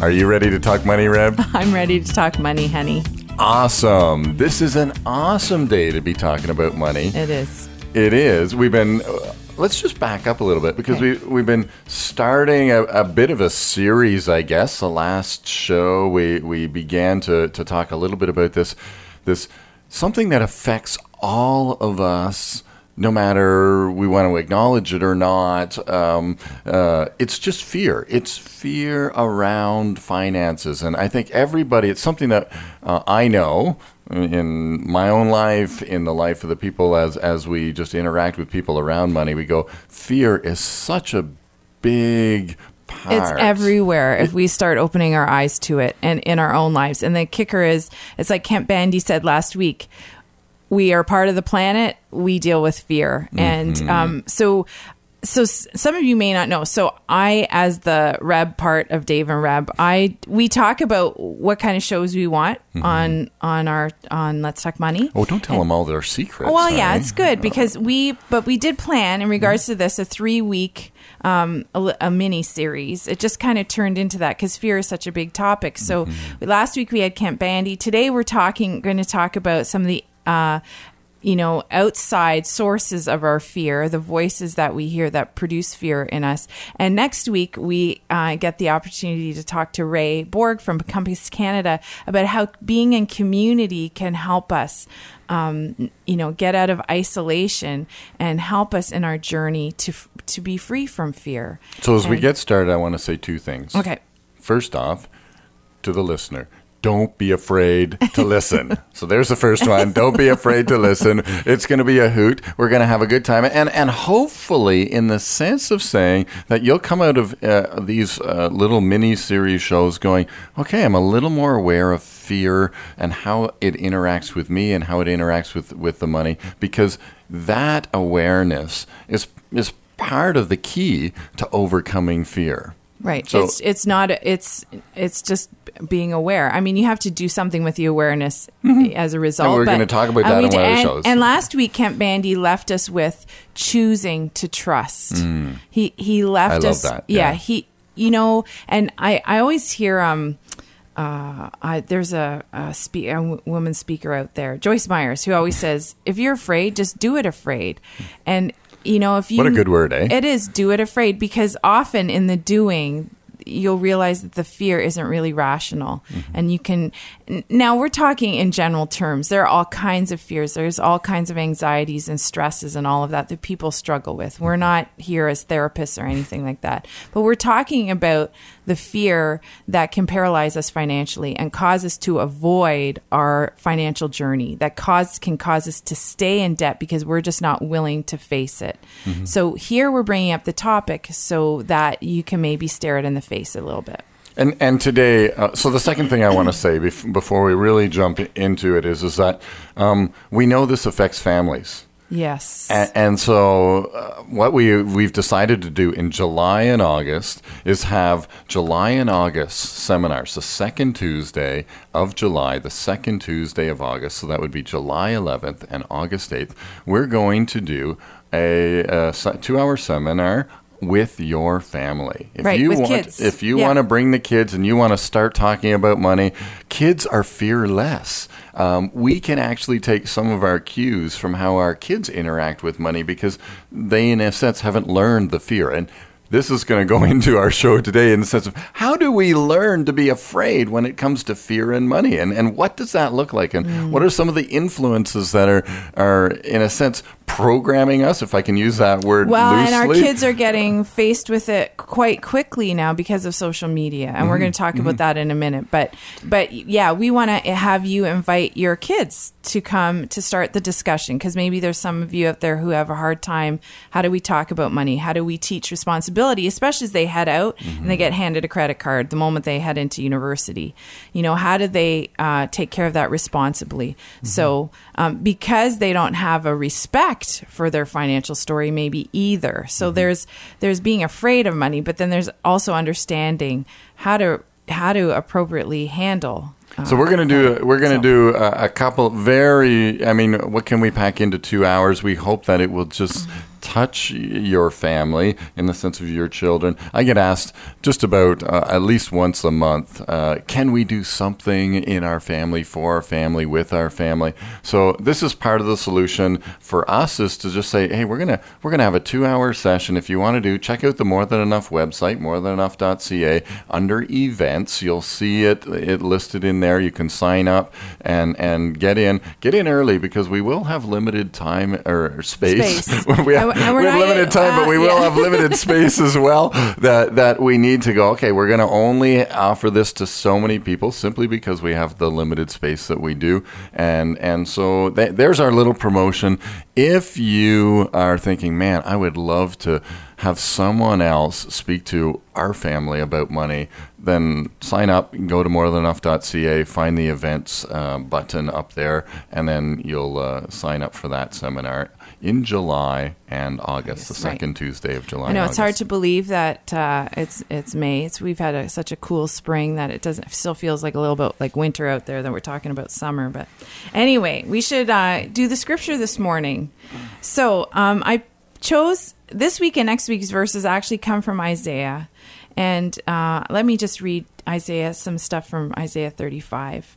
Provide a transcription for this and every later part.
Are you ready to talk money, Reb? I'm ready to talk money, honey. Awesome. This is an awesome day to be talking about money. It is. It is. We've been. Uh, let's just back up a little bit because Okay. we we've been starting a, a bit of a series, I guess. The last show we we began to to talk a little bit about this this something that affects all of us. No matter we want to acknowledge it or not, um, uh, it's just fear. It's fear around finances, and I think everybody. It's something that uh, I know in my own life, in the life of the people as as we just interact with people around money, we go, fear is such a big part. It's everywhere if we start opening our eyes to it and in our own lives. And the kicker is, it's like Kent Bandy said last week we are part of the planet, we deal with fear. And mm-hmm. um, so. So some of you may not know. So I, as the Reb part of Dave and Reb, I we talk about what kind of shows we want mm-hmm. on on our on Let's Talk Money. Oh, don't tell them all their secrets. Well, yeah, honey. it's good because we, but we did plan in mm-hmm. regards to this a three week, um, a, a mini series. It just kind of turned into that because fear is such a big topic. So we, last week we had Kent Bandy. Today we're talking, going to talk about some of the, uh, you know, outside sources of our fear, the voices that we hear that produce fear in us. And next week, we uh, get the opportunity to talk to Ray Borg from Compass Canada about how being in community can help us, um, you know, get out of isolation and help us in our journey to to be free from fear. So as we get started, I want to say two things. Okay. First off, to the listener. Don't be afraid to listen. so there's the first one. Don't be afraid to listen. It's going to be a hoot. We're going to have a good time, and and hopefully, in the sense of saying that you'll come out of uh, these uh, little mini series shows going, okay, I'm a little more aware of fear and how it interacts with me and how it interacts with with the money because that awareness is is part of the key to overcoming fear. Right. So- it's it's not it's it's just being aware. I mean, you have to do something with the awareness as a result. Mm-hmm. we're gonna talk about and that on one of the shows. And last week, Kent Bandy left us with choosing to trust. He he left Mm. I love us. that, Yeah, yeah. He you know, and I I always hear um. Uh, I, there's a, a, spe- a w- woman speaker out there, Joyce Myers, who always says, "If you're afraid, just do it afraid." And you know, if you What a good word, eh? It is do it afraid because often in the doing, you'll realize that the fear isn't really rational. Mm-hmm. and you can now we're talking in general terms. There are all kinds of fears. There's all kinds of anxieties and stresses and all of that that people struggle with. We're not here as therapists or anything like that. But we're talking about the fear that can paralyze us financially and cause us to avoid our financial journey that cause can cause us to stay in debt because we're just not willing to face it. So here we're bringing up the topic so that you can maybe stare it in the face a little bit. And and today, uh, so the second thing I want to say bef- before we really jump into it is is that um, we know this affects families, yes and, and so uh, what we we've decided to do in July and August is have July and August seminars. The second Tuesday of July, the second Tuesday of August, so that would be July 11th and August 8th. We're going to do a, a two-hour seminar. With your family, if Right, you with want, kids. if you Yeah. want to bring the kids and you want to start talking about money, kids are fearless. Um, we can actually take some of our cues from how our kids interact with money because they, in a sense, haven't learned the fear. And this is going to go into our show today in the sense of how do we learn to be afraid when it comes to fear and money, and and what does that look like, and what are some of the influences that are are in a sense programming us, if I can use that word Well, loosely. and our kids are getting faced with it quite quickly now because of social media, and we're going to talk about that in a minute. But, but yeah, we want to have you invite your kids to come to start the discussion because maybe there's some of you out there who have a hard time. How do we talk about money? How do we teach responsibility, especially as they head out and they get handed a credit card the moment they head into university? You know, how do they uh, take care of that responsibly? So, um, because they don't have a respect for their financial story, maybe either. So there's there's being afraid of money, but then there's also understanding how to how to appropriately handle. uh, So we're gonna do we're gonna So- do a, a couple very. I mean, what can we pack into two hours? We hope that it will just touch your family in the sense of your children. I get asked just about uh, at least once a month. Uh, can we do something in our family for our family with our family? So this is part of the solution for us is to just say, hey, we're gonna we're gonna have a two hour session. If you want to do, check out the More Than Enough website, morethanenough.ca. Under events, you'll see it it listed in there. You can sign up and and get in. Get in early because we will have limited time or space. Space. we have, We're have not- limited time, but we uh, will have limited space as well. That that we need to go. Okay, we're going to only offer this to so many people simply because we have the limited space that we do, and and so th- there's our little promotion. If you are thinking, man, I would love to have someone else speak to our family about money, then sign up. Go to morethanenough.ca, find the events uh, button up there, and then you'll uh, sign up for that seminar in July and August, the August, right. second Tuesday of July. I know it's hard to believe that uh, it's it's May. It's we've had a, such a cool spring that it doesn't it still feels like a little bit like winter out there. That we're talking about summer, but anyway, we should uh, do the scripture this morning. So um, I chose this week and next week's verses actually come from Isaiah, and uh, let me just read Isaiah some stuff from Isaiah thirty five.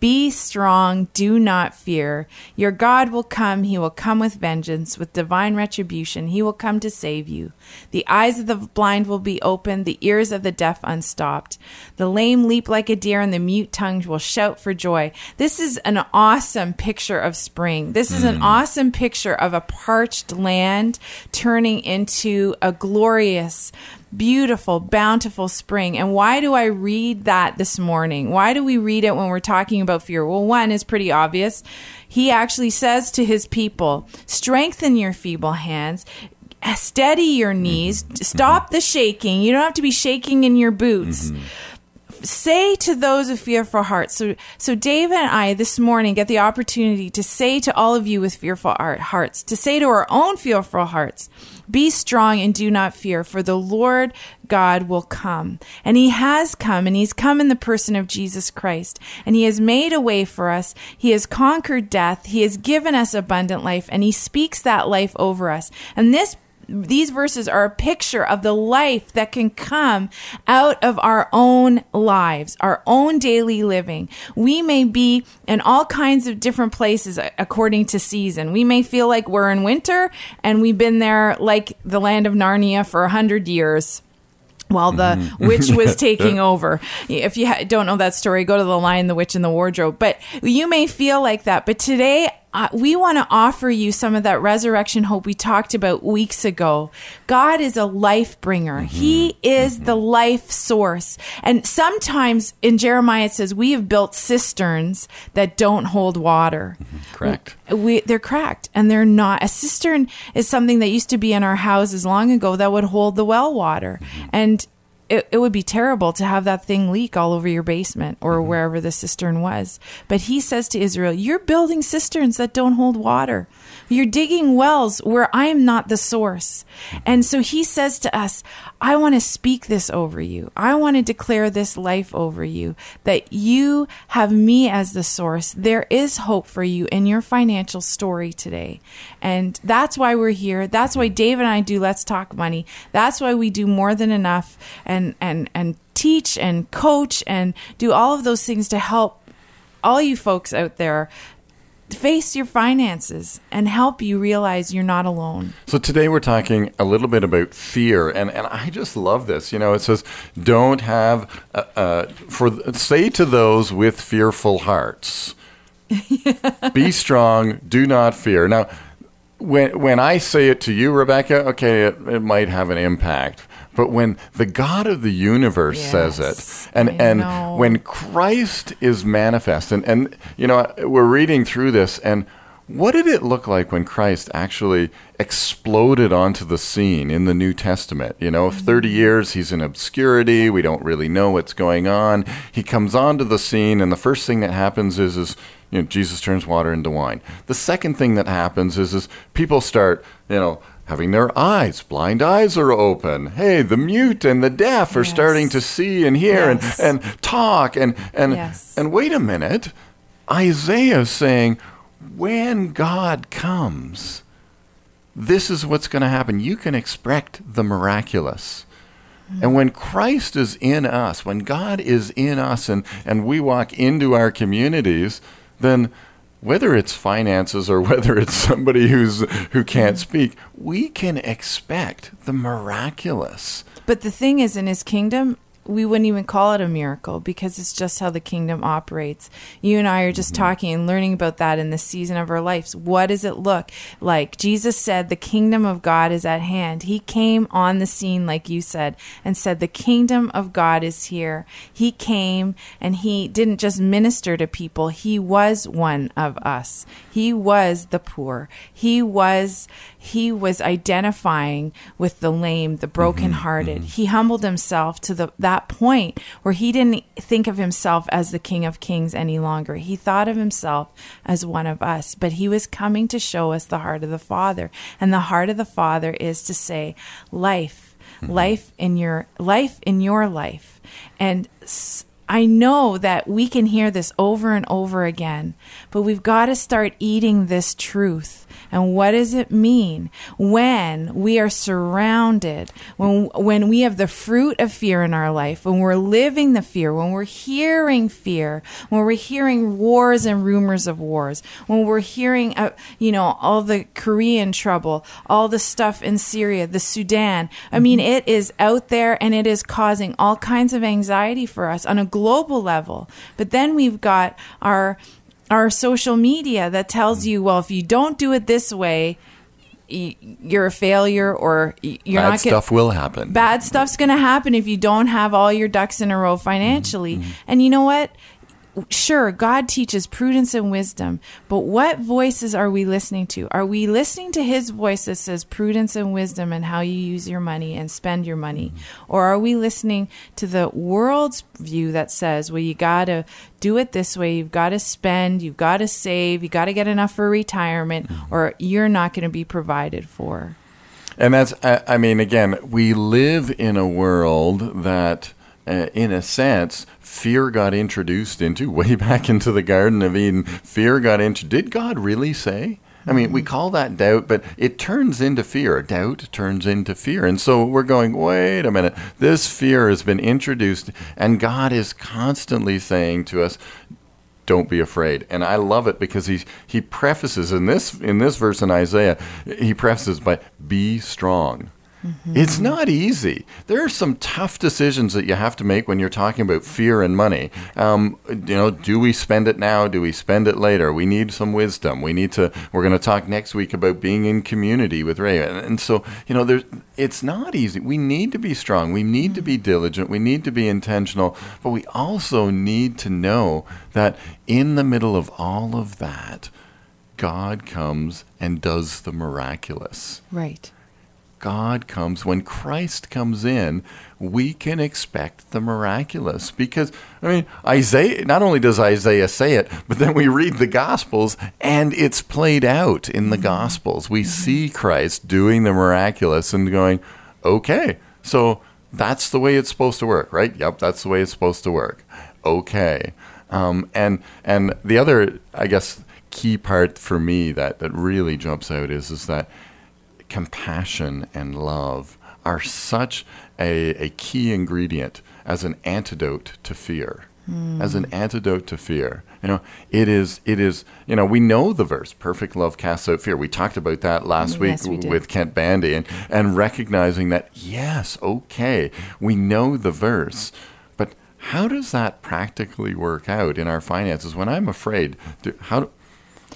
be strong, do not fear. Your God will come. He will come with vengeance, with divine retribution. He will come to save you. The eyes of the blind will be opened, the ears of the deaf unstopped. The lame leap like a deer, and the mute tongue will shout for joy. This is an awesome picture of spring. This is an hmm. awesome picture of a parched land turning into a glorious beautiful, bountiful spring. And why do I read that this morning? Why do we read it when we're talking about fear? Well, one is pretty obvious. He actually says to his people, strengthen your feeble hands. Steady your knees. Mm-hmm. Stop the shaking. You don't have to be shaking in your boots mm-hmm. Say to those of fearful hearts. So, so Dave and I this morning get the opportunity to say to all of you with fearful heart- hearts, to say to our own fearful hearts, be strong and do not fear, for the Lord God will come. And he has come, and he's come in the person of Jesus Christ. And he has made a way for us. He has conquered death. He has given us abundant life, and he speaks that life over us. And this these verses are a picture of the life that can come out of our own lives, our own daily living. We may be in all kinds of different places according to season. We may feel like we're in winter and we've been there like the land of Narnia for a hundred years while the mm-hmm. witch was taking over. If you ha- don't know that story, go to The Lion, the Witch, and the Wardrobe. But you may feel like that. But today, uh, we want to offer you some of that resurrection hope we talked about weeks ago. God is a life bringer. Mm-hmm. He is the mm-hmm. life source. And sometimes in Jeremiah it says, we have built cisterns that don't hold water. Mm-hmm. Correct. We, they're cracked and they're not. A cistern is something that used to be in our houses long ago that would hold the well water. And it, it would be terrible to have that thing leak all over your basement or mm-hmm. wherever the cistern was. But he says to Israel, You're building cisterns that don't hold water. You're digging wells where I am not the source. And so he says to us, I want to speak this over you. I want to declare this life over you that you have me as the source. There is hope for you in your financial story today. And that's why we're here. That's why Dave and I do Let's Talk Money. That's why we do more than enough and, and, and teach and coach and do all of those things to help all you folks out there face your finances and help you realize you're not alone. So today we're talking a little bit about fear, and, and I just love this. You know, it says, "Don't have uh, uh, for say to those with fearful hearts, be strong, do not fear." Now, when when I say it to you, Rebecca, okay, it, it might have an impact. But when the God of the universe Yes, says it, and I and know. when Christ is manifest, and, and you know, we're reading through this, and what did it look like when Christ actually exploded onto the scene in the New Testament? You know, mm-hmm. 30 years he's in obscurity, we don't really know what's going on. He comes onto the scene, and the first thing that happens is, is you know, Jesus turns water into wine. The second thing that happens is, is people start, you know, having their eyes, blind eyes are open. Hey, the mute and the deaf are Yes. starting to see and hear Yes. and, and talk and and Yes. and wait a minute. Isaiah is saying when God comes, this is what's going to happen. You can expect the miraculous. Hmm. And when Christ is in us, when God is in us and, and we walk into our communities, then whether it's finances or whether it's somebody who's who can't mm-hmm. speak, we can expect the miraculous. But the thing is, in his kingdom, we wouldn't even call it a miracle because it's just how the kingdom operates. You and I are just mm-hmm. talking and learning about that in the season of our lives. What does it look like? Jesus said, The kingdom of God is at hand. He came on the scene, like you said, and said, The kingdom of God is here. He came and he didn't just minister to people, he was one of us. He was the poor. He was he was identifying with the lame, the mm-hmm. brokenhearted. Mm-hmm. He humbled himself to the that point where he didn't think of himself as the King of Kings any longer. He thought of himself as one of us, but he was coming to show us the heart of the Father. And the heart of the Father is to say, life, mm-hmm. life in your life in your life. And s- I know that we can hear this over and over again, but we've got to start eating this truth. And what does it mean when we are surrounded, when when we have the fruit of fear in our life, when we're living the fear, when we're hearing fear, when we're hearing wars and rumors of wars, when we're hearing, uh, you know, all the Korean trouble, all the stuff in Syria, the Sudan. I mean, it is out there and it is causing all kinds of anxiety for us on a global level. But then we've got our our social media that tells hmm. you, well, if you don't do it this way, you're a failure or you're Bad not gonna- stuff will happen. bad stuff's going to happen if you don't have all your ducks in a row financially. Mm-hmm. And you know what? Sure, God teaches prudence and wisdom, but what voices are we listening to? Are we listening to his voice that says prudence and wisdom and how you use your money and spend your money? Mm-hmm. Or are we listening to the world's view that says, well, you got to do it this way, you've got to spend, you've got to save, you got to get enough for retirement, mm-hmm. or you're not going to be provided for? And that's, I, I mean, again, we live in a world that, uh, in a sense, fear got introduced into way back into the Garden of Eden. Fear got into. Did God really say? I mean, we call that doubt, but it turns into fear. Doubt turns into fear. And so we're going, wait a minute. This fear has been introduced, and God is constantly saying to us, don't be afraid and i love it because he he prefaces in this in this verse in isaiah he prefaces by be strong it's not easy. There are some tough decisions that you have to make when you're talking about fear and money. Um, you know do we spend it now? Do we spend it later? We need some wisdom. We need to we're going to talk next week about being in community with ray. And, and so you know there's it's not easy. We need to be strong. We need to be diligent. We need to be intentional. But we also need to know that in the middle of all of that god comes and does the miraculous. Right. God comes, when Christ comes in, we can expect the miraculous. Because, I mean, Isaiah, not only does Isaiah say it, but then we read the Gospels and it's played out in the Gospels. We see Christ doing the miraculous and going, okay, so that's the way it's supposed to work, right? Yep, that's the way it's supposed to work. Okay. Um, and and the other, I guess, key part for me that, that really jumps out is is that compassion and love are such a, a key ingredient as an antidote to fear. Hmm. As an antidote to fear. You know, it is it is you know, we know the verse, perfect love casts out fear. We talked about that last mm, week we with Kent Bandy and, and recognizing that yes, okay, we know the verse, but how does that practically work out in our finances when I'm afraid? Do, how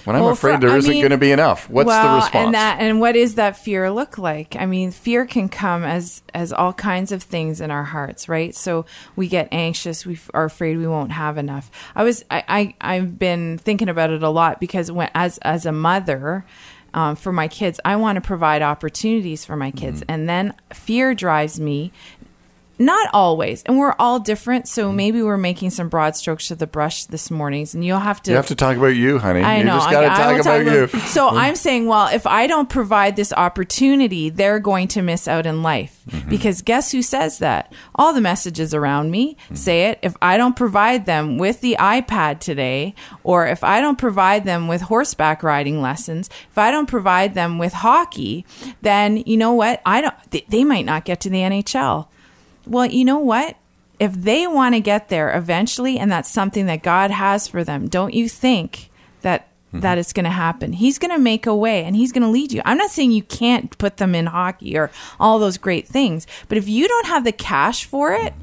when I'm Well, afraid there isn't going to be enough. What's well, the response? And that and what does that fear look like? I mean, fear can come as as all kinds of things in our hearts, right? So we get anxious, we f- are afraid we won't have enough. I was I, I I've been thinking about it a lot because when as as a mother. Um, for my kids, I want to provide opportunities for my kids, Mm-hmm. and then fear drives me not always and we're all different so Mm-hmm. maybe we're making some broad strokes to the brush this morning and you'll have to you have to talk about you, honey. I you know. just got to I- talk about you. So I'm saying, well, if I don't provide this opportunity, they're going to miss out in life. Mm-hmm. Because guess who says that? All the messages around me Mm-hmm. say it. If I don't provide them with the iPad today, or if I don't provide them with horseback riding lessons, if I don't provide them with hockey, then you know what? I don't. They, they might not get to the NHL. Well, you know what? If they want to get there eventually, and that's something that God has for them, don't you think that mm-hmm. that is going to happen? He's going to make a way and He's going to lead you. I'm not saying you can't put them in hockey or all those great things, but if you don't have the cash for it,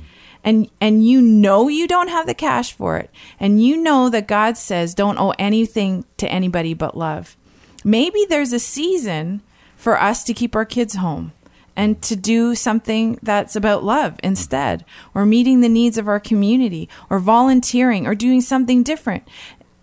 and and you know you don't have the cash for it, and you know that God says don't owe anything to anybody but love, maybe there's a season for us to keep our kids home and to do something that's about love instead, or meeting the needs of our community, or volunteering, or doing something different.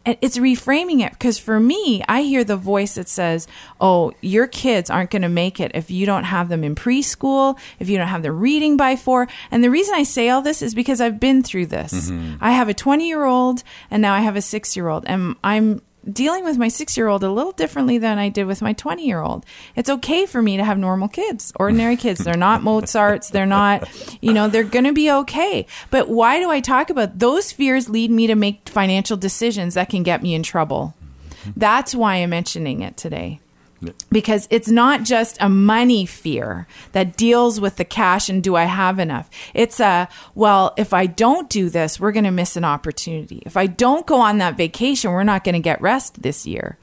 And it's reframing it because for me, I hear the voice that says, Oh, your kids aren't going to make it if you don't have them in preschool, if you don't have them reading by four. And the reason I say all this is because I've been through this. Mm-hmm. I have a 20 year old and now I have a six year old, and I'm dealing with my six year old a little differently than I did with my 20 year old. It's okay for me to have normal kids, ordinary kids. They're not Mozarts. They're not, you know, they're going to be okay. But why do I talk about those fears lead me to make financial decisions that can get me in trouble? That's why I'm mentioning it today. Because it's not just a money fear that deals with the cash and do I have enough? It's a, well, if I don't do this, we're going to miss an opportunity. If I don't go on that vacation, we're not going to get rest this year.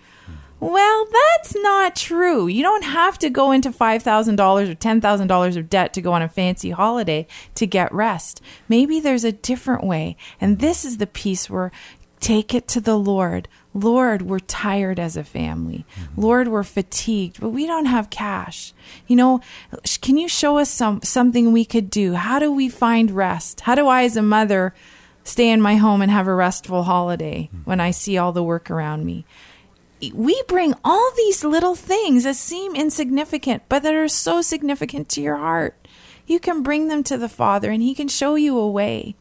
Well, that's not true. You don't have to go into $5,000 or $10,000 of debt to go on a fancy holiday to get rest. Maybe there's a different way. And this is the piece where take it to the Lord. Lord, we're tired as a family. Mm-hmm. Lord, we're fatigued, but we don't have cash. You know, can you show us some something we could do? How do we find rest? How do I as a mother stay in my home and have a restful holiday mm-hmm. when I see all the work around me? we bring all these little things that seem insignificant, but that are so significant to your heart. You can bring them to the Father and He can show you a way.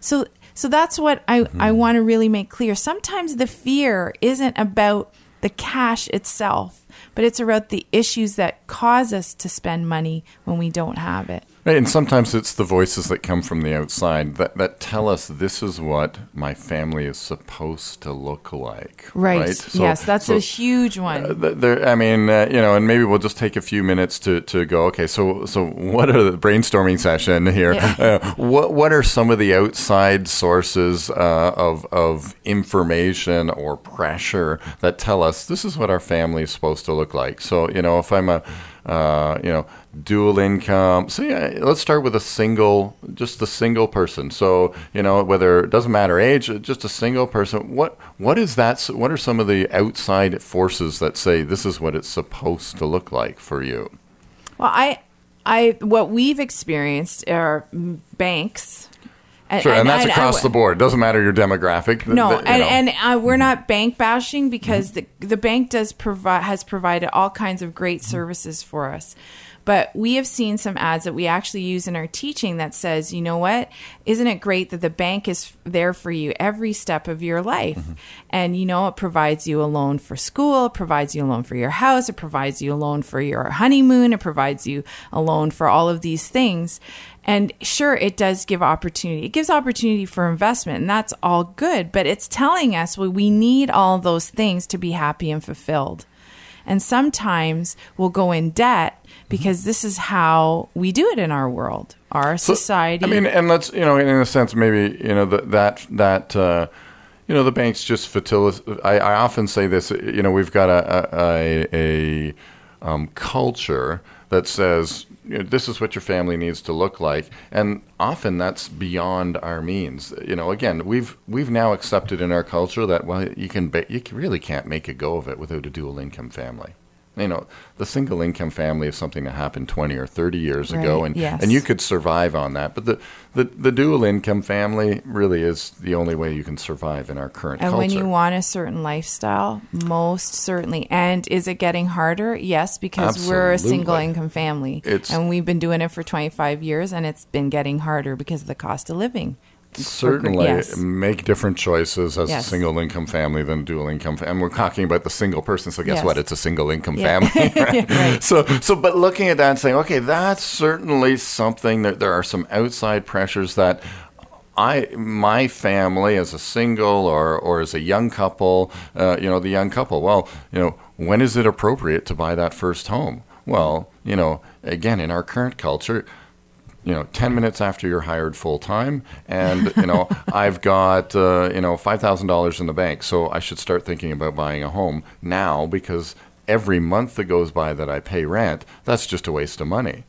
So so that's what I, I hmm. want to really make clear. Sometimes the fear isn't about the cash itself, but it's about the issues that cause us to spend money when we don't have it. Right, and sometimes it's the voices that come from the outside that, that tell us this is what my family is supposed to look like. Right. So- yes, that's so, a huge one. uh, there, I mean, uh, you know, and maybe we'll just take a few minutes to, to go. Okay, so so what are the brainstorming session here? Yeah. Uh, what what are some of the outside sources uh, of of information or pressure that tell us this is what our family is supposed to look like? So you know, if I'm a uh, you know, dual income. So yeah, let's start with a single, just a single person. So you know, whether it doesn't matter age, just a single person. What what is that? What are some of the outside forces that say this is what it's supposed to look like for you? Well, I, I, what we've experienced are banks. And, Sure, and, that's I- I- across the board. Doesn't matter your demographic. No, Th- th- you and. Mm-hmm. and uh, we're not bank bashing because the the bank does provide has provided all kinds of great Mm-hmm. services for us. But we have seen some ads that we actually use in our teaching that says, you know what? Isn't it great that the bank is there for you every step of your life? Mm-hmm. And, you know, it provides you a loan for school, it provides you a loan for your house, it provides you a loan for your honeymoon, it provides you a loan for all of these things. And sure, it does give opportunity. It gives opportunity for investment, and that's all good. But it's telling us well, we need all those things to be happy and fulfilled. And sometimes we'll go in debt because this is how we do it in our world, our society. I mean, and let's you know, in a sense, maybe you know that that that. Uh, you know the banks just facilitate. I, I often say this. You know we've got a a, a um, culture that says you know, this is what your family needs to look like, and often that's beyond our means. You know, again, we've we've now accepted in our culture that well, you can ba- you really can't make a go of it without a dual income family. You know, the single income family is something that happened 20 or 30 years ago, and yes. and you could survive on that. But the, the, the dual income family really is the only way you can survive in our current And culture. when you want a certain lifestyle, most certainly. And is it getting harder? Yes, because we're a single income family. It's- and we've been doing it for 25 years, and it's been getting harder because of the cost of living. Certainly yes. make different choices as Yes. a single income family than dual income family. And we're talking about the single person, so guess Yes. what? It's a single income Yeah. family. right? Yeah, right. So, so, but looking at that and saying, okay, that's certainly something that there are some outside pressures that. I, my family as a single or, or as a young couple, uh, you know, the young couple, well, you know, when is it appropriate to buy that first home? Well, you know, again, in our current culture, you know, 10 minutes after you're hired full time, and, you know, I've got, uh, you know, $5,000 in the bank. So I should start thinking about buying a home now because every month that goes by that I pay rent, that's just a waste of money.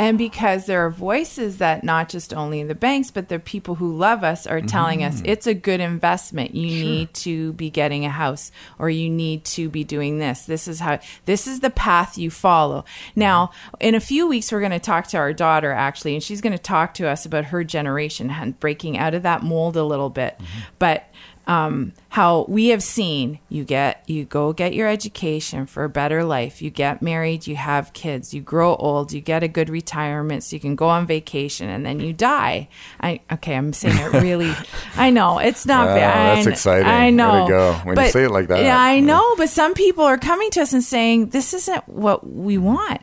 And because there are voices that not just only in the banks, but the people who love us are telling us mm-hmm. it's a good investment. You need to be getting a house or you need to be doing this. This is how, this is the path you follow. Mm-hmm. Now, in a few weeks, we're going to talk to our daughter actually, and she's going to talk to us about her generation and breaking out of that mold a little bit. Mm-hmm. But, um, how we have seen you get you go get your education for a better life you get married you have kids you grow old you get a good retirement so you can go on vacation and then you die i okay i'm saying it really i know it's not Wow, bad that's exciting. i know go. When you say it like that. yeah i know but some people are coming to us and saying this isn't what we want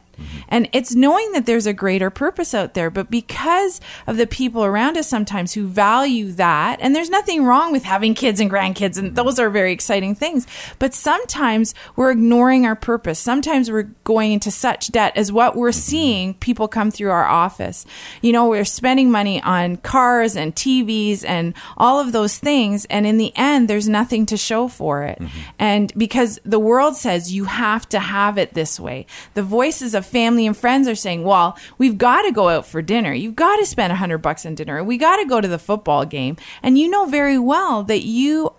and it's knowing that there's a greater purpose out there, but because of the people around us sometimes who value that, and there's nothing wrong with having kids and grandkids, and those are very exciting things. But sometimes we're ignoring our purpose. Sometimes we're going into such debt as what we're seeing people come through our office. You know, we're spending money on cars and TVs and all of those things, and in the end, there's nothing to show for it. Mm-hmm. And because the world says you have to have it this way, the voices of family and friends are saying, well, we've got to go out for dinner. You've got to spend a hundred bucks on dinner. We got to go to the football game. And you know very well that you,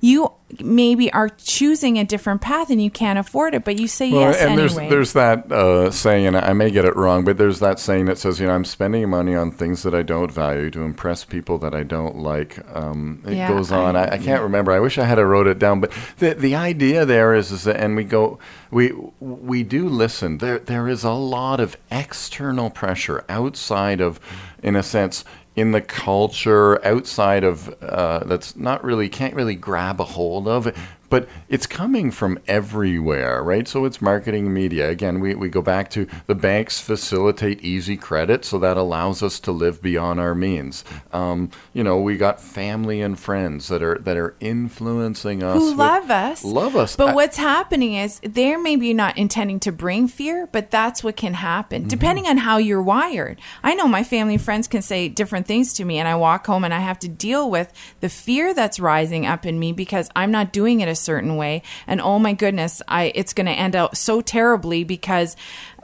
you maybe are choosing a different path and you can't afford it, but you say yes and anyway. there's there's that uh, saying, and I may get it wrong, but there's that saying that says, you know, I'm spending money on things that I don't value to impress people that I don't like. Um, it Yeah, goes on. I, I- I can't remember. I wish I had wrote it down, but the the idea there is, is that, and we go, we we do listen. There there is a lot of external pressure outside of, in a sense. In the culture outside of uh, that's not really can't really grab a hold of, but it's coming from everywhere, right? So it's marketing media. Again, we, we go back to the banks facilitate easy credit, so that allows us to live beyond our means. Um, you know, we got family and friends that are that are influencing us, who with- love us. love us. But I- what's happening is they're maybe not intending to bring fear, but that's what can happen Mm-hmm. depending on how you're wired. I know my family and friends can say different things to me, and I walk home and I have to deal with the fear that's rising up in me because I'm not doing it a certain way. And oh my goodness, I it's going to end out so terribly because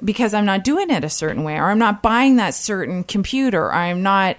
because I'm not doing it a certain way, or I'm not buying that certain computer, I'm not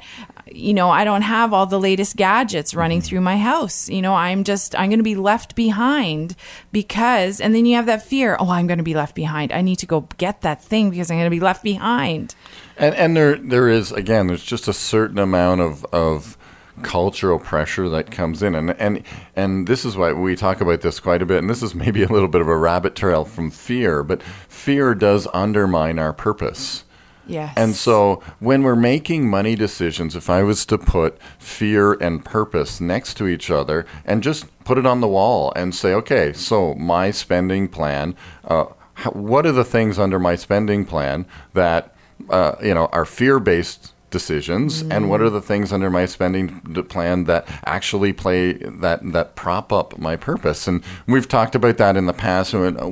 you know, I don't have all the latest gadgets running Mm-hmm. through my house. You know, I'm just, I'm going to be left behind because, and then you have that fear, oh, I'm going to be left behind. I need to go get that thing because I'm going to be left behind. And and there there is again there's just a certain amount of of cultural pressure that comes in and and and this is why we talk about this quite a bit and this is maybe a little bit of a rabbit trail from fear but fear does undermine our purpose. Yes. And so when we're making money decisions, if I was to put fear and purpose next to each other and just put it on the wall and say, okay, so my spending plan, uh, what are the things under my spending plan that uh, you know are fear based decisions and what are the things under my spending plan that actually play that that prop up my purpose? And we've talked about that in the past and uh,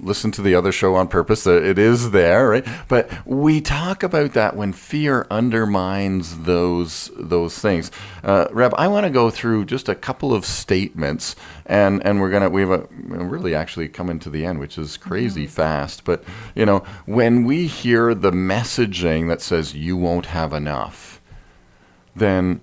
listen to the other show on purpose uh, it is there right? But we talk about that when fear undermines those those things. Uh, Reb I want to go through just a couple of statements and and we're gonna we have a really actually coming to the end which is crazy mm-hmm. fast but you know when we hear the messaging that says you won't have enough then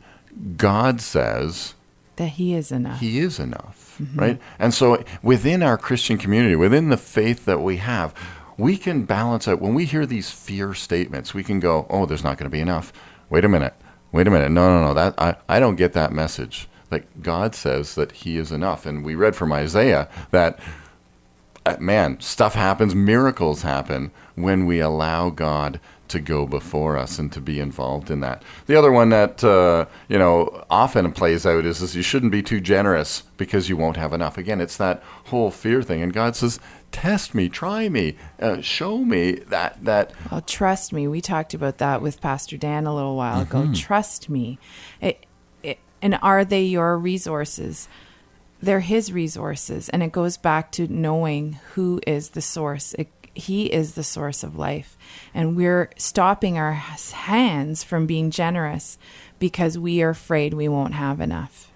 God says That He is enough. he is enough, mm-hmm. right? And so within our Christian community, within the faith that we have, we can balance out when we hear these fear statements, we can go, "Oh, there's not going to be enough." Wait a minute. Wait a minute. No, no, no. That I, I don't get that message. Like God says that he is enough. And we read from Isaiah that uh, man, stuff happens, miracles happen when we allow God to go before us and to be involved in that. The other one that uh, you know often plays out is, is you shouldn't be too generous because you won't have enough. Again, it's that whole fear thing, and God says, "Test me, try me, uh, show me that that Well, trust me. We talked about that with Pastor Dan a little while Mm-hmm. ago. Trust me. It, and are they your resources? They're His resources. And it goes back to knowing who is the source. It, he is the source of life. And we're stopping our hands from being generous because we are afraid we won't have enough.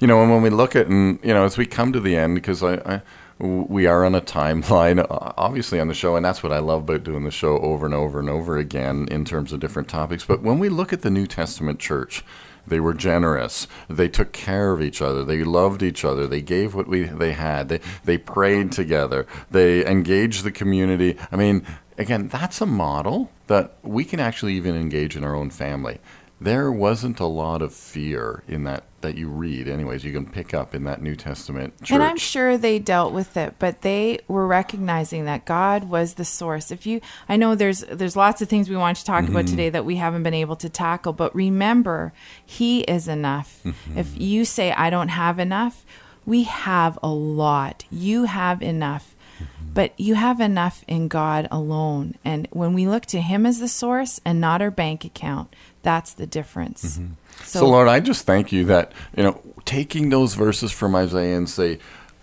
you know, and when we look at, and you know, as we come to the end, because I, I, we are on a timeline, obviously on the show, and that's what I love about doing the show over and over and over again in terms of different topics. But when we look at the New Testament church, they were generous. They took care of each other. They loved each other. They gave what we they had. They they prayed together. They engaged the community. I mean, again, that's a model that we can actually even engage in our own family. There wasn't a lot of fear in that that you read. Anyways, you can pick up in that New Testament church. And I'm sure they dealt with it, but they were recognizing that God was the source. If you I know there's there's lots of things we want to talk about mm-hmm. today that we haven't been able to tackle, but remember, he is enough. Mm-hmm. If you say I don't have enough, we have a lot. You have enough. Mm-hmm. But you have enough in God alone. And when we look to him as the source and not our bank account, that's the difference. Mm-hmm. So, Lord, I just thank you that, you know, taking those verses from Isaiah and say,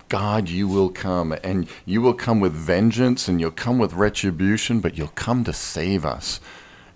God, you will come and you will come with vengeance and you'll come with retribution, but you'll come to save us.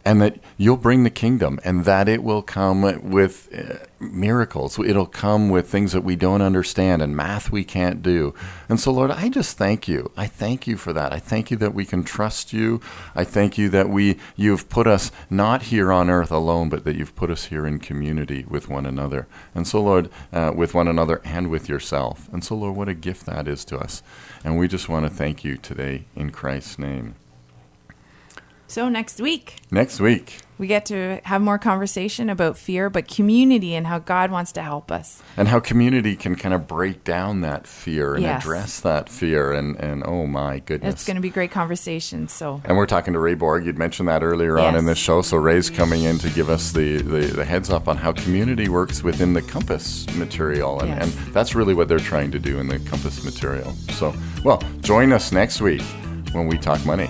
And that you'll bring the kingdom and that it will come with uh, miracles. It'll come with things that we don't understand and math we can't do. And so, Lord, I just thank you. I thank you for that. I thank you that we can trust you. I thank you that we you've put us not here on earth alone, but that you've put us here in community with one another. And so, Lord, uh, with one another and with yourself. And so, Lord, what a gift that is to us. And we just want to thank you today in Christ's name. So next week Next week. we get to have more conversation about fear, but community and how God wants to help us. and how community can kind of break down that fear and Yes. address that fear and, and oh my goodness It's going to be great conversation. So and we're talking to Ray Borg. You'd mentioned that earlier on in Yes. this show. So Ray's coming in to give us the, the, the heads up on how community works within the Compass material. And, Yes. and that's really what they're trying to do in the Compass material. So, well, join us next week when we talk money.